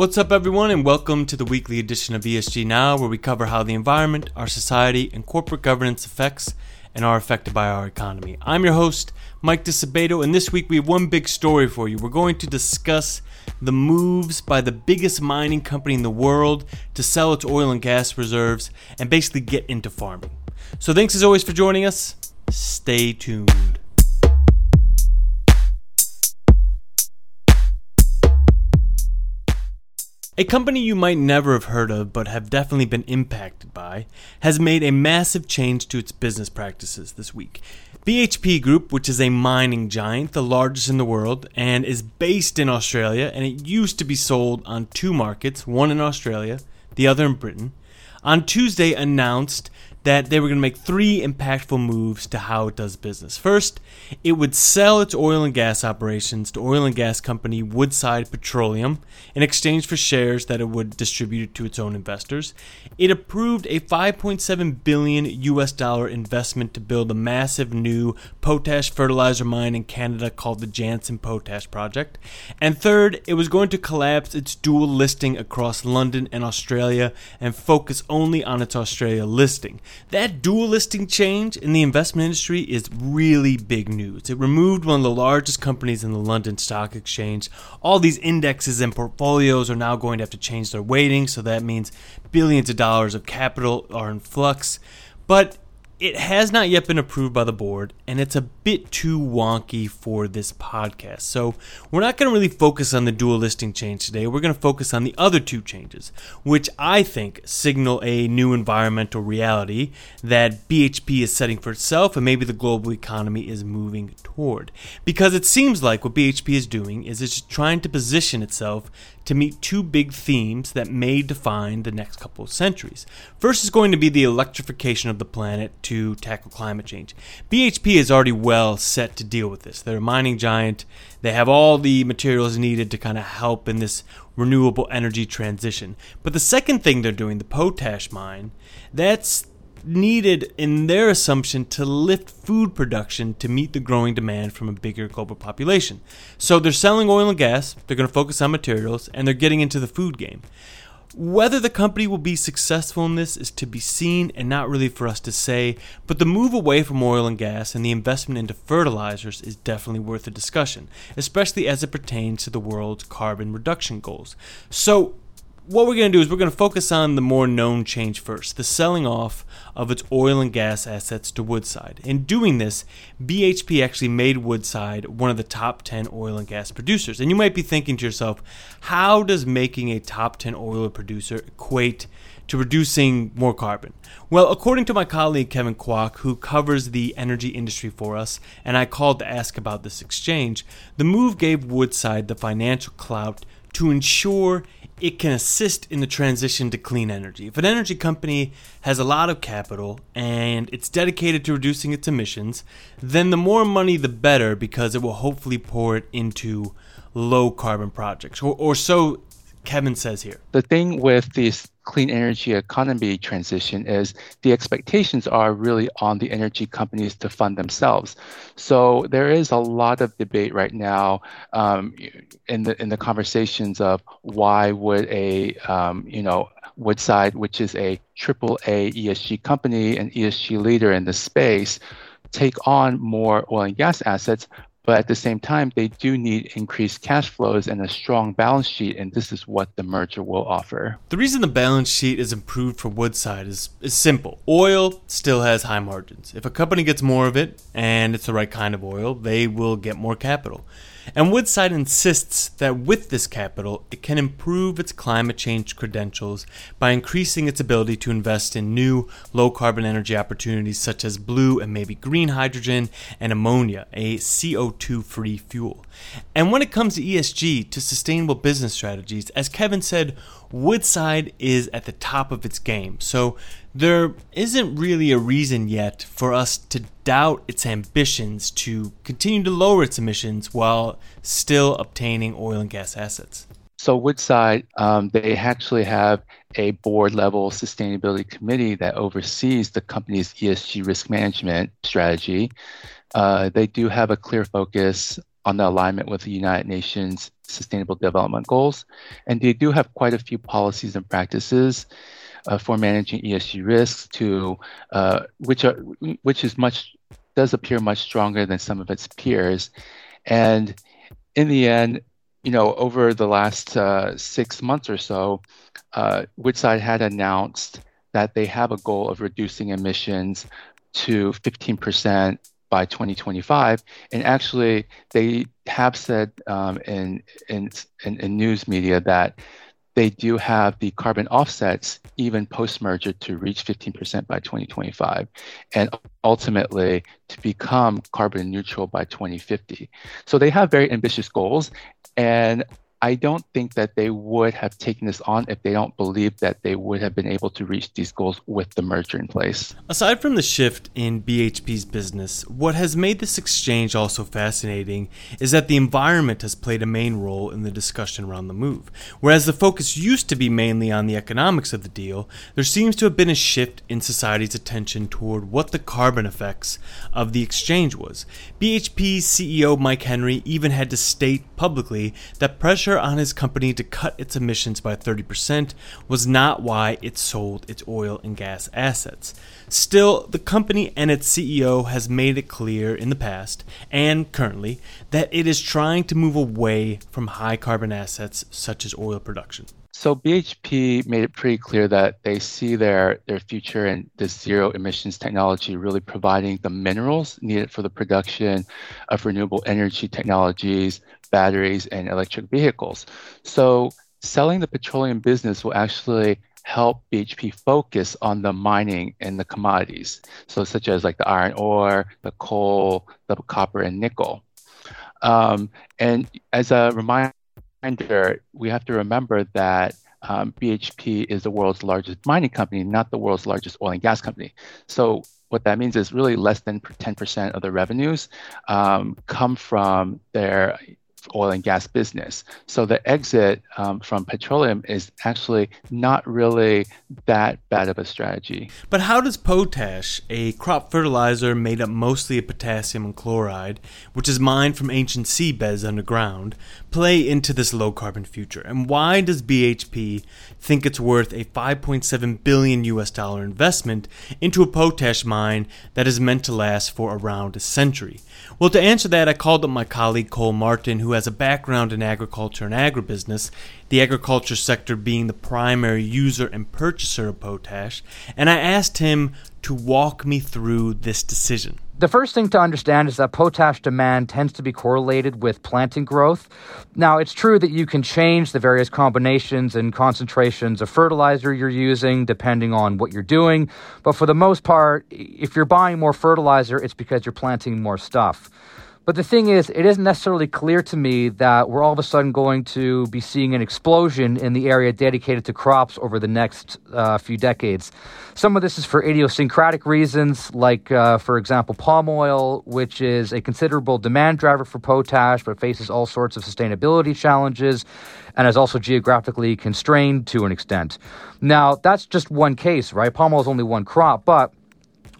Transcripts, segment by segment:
What's up, everyone, and welcome to the weekly edition of ESG Now, where we cover how the environment, our society, and corporate governance affects and are affected by our economy. I'm your host, Mike Disabato, and this week we have one big story for you. We're going to discuss the moves by the biggest mining company in the world to sell its oil and gas reserves and basically get into farming. So, thanks as always for joining us. Stay tuned. A company you might never have heard of but have definitely been impacted by has made a massive change to its business practices this week. BHP Group, which is a mining giant, the largest in the world, and is based in Australia, and it used to be sold on two markets, one in Australia, the other in Britain, on Tuesday announced that they were going to make three impactful moves to how it does business. First, it would sell its oil and gas operations to oil and gas company Woodside Petroleum in exchange for shares that it would distribute to its own investors. It approved a 5.7 billion US dollar investment to build a massive new potash fertilizer mine in Canada called the Jansen Potash Project. And third, it was going to collapse its dual listing across London and Australia and focus only on its Australia listing. That dual listing change in the investment industry is really big news. It removed one of the largest companies in the London Stock Exchange. All these indexes and portfolios are now going to have to change their weighting, so that means billions of dollars of capital are in flux. But it has not yet been approved by the board, and it's a bit too wonky for this podcast. So, we're not going to really focus on the dual listing change today. We're going to focus on the other two changes, which I think signal a new environmental reality that BHP is setting for itself and maybe the global economy is moving toward. Because it seems like what BHP is doing is it's trying to position itself to meet two big themes that may define the next couple of centuries. First is going to be the electrification of the planet to tackle climate change. BHP is already well set to deal with this. They're a mining giant, they have all the materials needed to kind of help in this renewable energy transition. But the second thing they're doing, the potash mine, that's needed in their assumption to lift food production to meet the growing demand from a bigger global population. So they're selling oil and gas, they're going to focus on materials, and they're getting into the food game. Whether the company will be successful in this is to be seen and not really for us to say, but the move away from oil and gas and the investment into fertilizers is definitely worth a discussion, especially as it pertains to the world's carbon reduction goals. So, what we're going to do is we're going to focus on the more known change first the selling off of its oil and gas assets to Woodside. In doing this, BHP actually made Woodside one of the top 10 oil and gas producers. And you might be thinking to yourself, how does making a top 10 oil producer equate to reducing more carbon? Well, according to my colleague Kevin Kwok, who covers the energy industry for us, and I called to ask about this exchange, the move gave Woodside the financial clout to ensure it can assist in the transition to clean energy. If an energy company has a lot of capital and it's dedicated to reducing its emissions, then the more money the better because it will hopefully pour it into low carbon projects, or, or so Kevin says here. The thing with this clean energy economy transition is the expectations are really on the energy companies to fund themselves. So there is a lot of debate right now um, in the in the conversations of why would a um, you know Woodside, which is a triple A ESG company and ESG leader in the space, take on more oil and gas assets but at the same time, they do need increased cash flows and a strong balance sheet, and this is what the merger will offer. The reason the balance sheet is improved for Woodside is, is simple. Oil still has high margins. If a company gets more of it, and it's the right kind of oil, they will get more capital. And Woodside insists that with this capital, it can improve its climate change credentials by increasing its ability to invest in new low carbon energy opportunities such as blue and maybe green hydrogen and ammonia, a CO2 free fuel. And when it comes to ESG, to sustainable business strategies, as Kevin said, Woodside is at the top of its game. So there isn't really a reason yet for us to doubt its ambitions to continue to lower its emissions while still obtaining oil and gas assets. So Woodside, um, they actually have a board level sustainability committee that oversees the company's ESG risk management strategy. Uh, they do have a clear focus on the alignment with the United Nations Sustainable Development Goals. And they do have quite a few policies and practices uh, for managing ESG risks to uh, which are which is much does appear much stronger than some of its peers. And in the end, you know, over the last uh, six months or so, uh, Woodside had announced that they have a goal of reducing emissions to 15% by 2025. And actually, they have said um, in, in, in, in news media that they do have the carbon offsets even post merger to reach 15% by 2025 and ultimately to become carbon neutral by 2050. So they have very ambitious goals. And I don't think that they would have taken this on if they don't believe that they would have been able to reach these goals with the merger in place. Aside from the shift in BHP's business, what has made this exchange also fascinating is that the environment has played a main role in the discussion around the move. Whereas the focus used to be mainly on the economics of the deal, there seems to have been a shift in society's attention toward what the carbon effects of the exchange was. BHP's CEO Mike Henry even had to state publicly that pressure pressure on his company to cut its emissions by 30% was not why it sold its oil and gas assets. Still, the company and its CEO has made it clear in the past and currently that it is trying to move away from high carbon assets such as oil production. So BHP made it pretty clear that they see their, their future in this zero emissions technology really providing the minerals needed for the production of renewable energy technologies, batteries, and electric vehicles. So selling the petroleum business will actually help BHP focus on the mining and the commodities, so such as like the iron ore, the coal, the copper, and nickel. Um, and as a reminder, we have to remember that um, BHP is the world's largest mining company, not the world's largest oil and gas company. So what that means is really less than 10% of the revenues um, come from their oil and gas business. So the exit um, from petroleum is actually not really that bad of a strategy. But how does potash, a crop fertilizer made up mostly of potassium and chloride, which is mined from ancient seabeds underground, play into this low carbon future? And why does BHP think it's worth a 5.7 billion US dollar investment into a potash mine that is meant to last for around a century? Well, to answer that, I called up my colleague Cole Martin, who has a background in agriculture and agribusiness, the agriculture sector being the primary user and purchaser of potash, and I asked him to walk me through this decision. The first thing to understand is that potash demand tends to be correlated with planting growth. Now, it's true that you can change the various combinations and concentrations of fertilizer you're using depending on what you're doing, but for the most part, if you're buying more fertilizer, it's because you're planting more stuff. But the thing is, it isn't necessarily clear to me that we're all of a sudden going to be seeing an explosion in the area dedicated to crops over the next uh, few decades. Some of this is for idiosyncratic reasons, like, uh, for example, palm oil, which is a considerable demand driver for potash, but faces all sorts of sustainability challenges and is also geographically constrained to an extent. Now, that's just one case, right? Palm oil is only one crop, but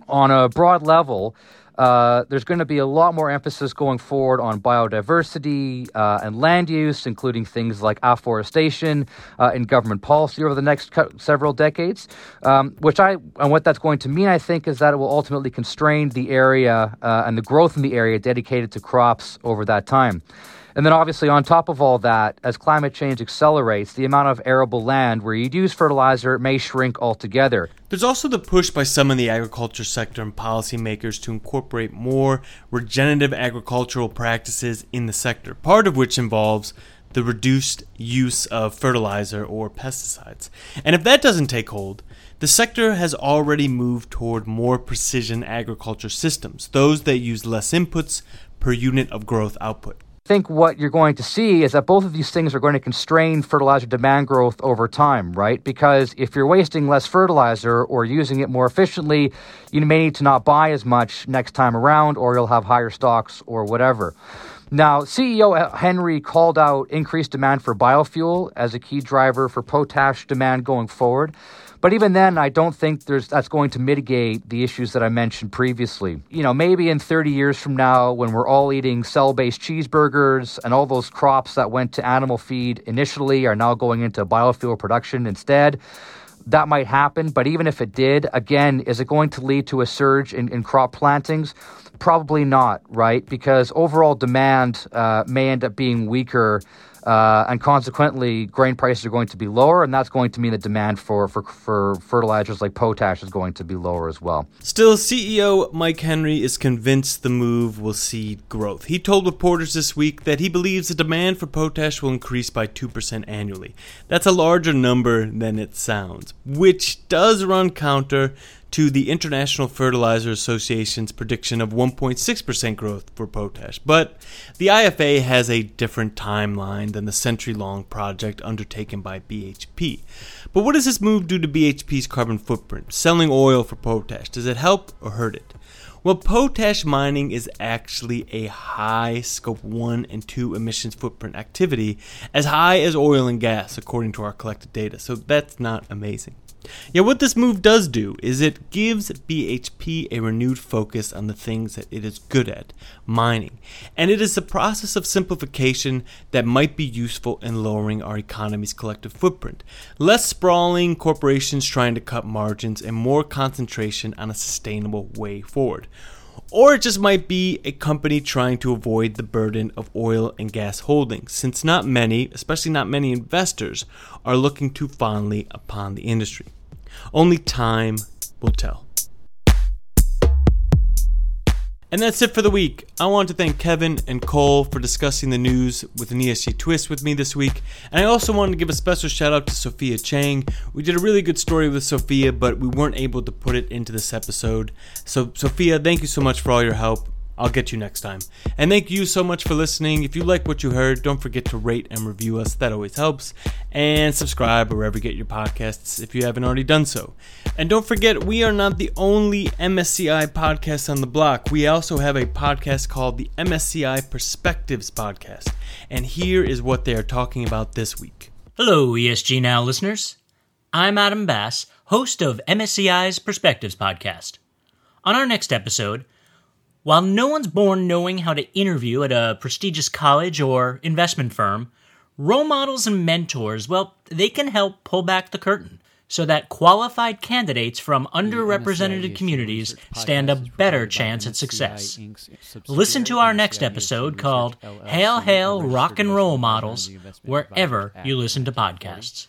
on a broad level, uh, there's going to be a lot more emphasis going forward on biodiversity uh, and land use, including things like afforestation uh, in government policy over the next co- several decades. Um, which I and what that's going to mean, I think, is that it will ultimately constrain the area uh, and the growth in the area dedicated to crops over that time. And then, obviously, on top of all that, as climate change accelerates, the amount of arable land where you'd use fertilizer may shrink altogether. There's also the push by some in the agriculture sector and policymakers to incorporate more regenerative agricultural practices in the sector, part of which involves the reduced use of fertilizer or pesticides. And if that doesn't take hold, the sector has already moved toward more precision agriculture systems, those that use less inputs per unit of growth output think what you're going to see is that both of these things are going to constrain fertilizer demand growth over time, right? Because if you're wasting less fertilizer or using it more efficiently, you may need to not buy as much next time around or you'll have higher stocks or whatever. Now, CEO Henry called out increased demand for biofuel as a key driver for potash demand going forward. But even then, I don't think there's that's going to mitigate the issues that I mentioned previously. You know, maybe in 30 years from now, when we're all eating cell-based cheeseburgers and all those crops that went to animal feed initially are now going into biofuel production instead, that might happen. But even if it did, again, is it going to lead to a surge in, in crop plantings? Probably not, right? Because overall demand uh, may end up being weaker uh, and consequently, grain prices are going to be lower, and that's going to mean the demand for, for, for fertilizers like potash is going to be lower as well. Still, CEO Mike Henry is convinced the move will see growth. He told reporters this week that he believes the demand for potash will increase by 2% annually. That's a larger number than it sounds, which does run counter to the International Fertilizer Association's prediction of 1.6% growth for potash. But the IFA has a different timeline than the century long project undertaken by BHP. But what does this move do to BHP's carbon footprint? Selling oil for potash, does it help or hurt it? Well, potash mining is actually a high scope 1 and 2 emissions footprint activity, as high as oil and gas, according to our collected data. So that's not amazing. Yeah, what this move does do is it gives BHP a renewed focus on the things that it is good at, mining. And it is a process of simplification that might be useful in lowering our economy's collective footprint. Less sprawling corporations trying to cut margins and more concentration on a sustainable way forward. Or it just might be a company trying to avoid the burden of oil and gas holdings, since not many, especially not many investors, are looking too fondly upon the industry. Only time will tell. And that's it for the week. I want to thank Kevin and Cole for discussing the news with an ESG twist with me this week. And I also wanted to give a special shout out to Sophia Chang. We did a really good story with Sophia, but we weren't able to put it into this episode. So, Sophia, thank you so much for all your help. I'll get you next time. And thank you so much for listening. If you like what you heard, don't forget to rate and review us. That always helps. And subscribe wherever you get your podcasts if you haven't already done so. And don't forget, we are not the only MSCI podcast on the block. We also have a podcast called the MSCI Perspectives Podcast. And here is what they are talking about this week. Hello, ESG Now listeners. I'm Adam Bass, host of MSCI's Perspectives Podcast. On our next episode, while no one's born knowing how to interview at a prestigious college or investment firm, role models and mentors, well, they can help pull back the curtain so that qualified candidates from underrepresented communities stand a better chance at success. Listen to our next episode called Hail, Hail, Rock and Roll Models, wherever you listen to podcasts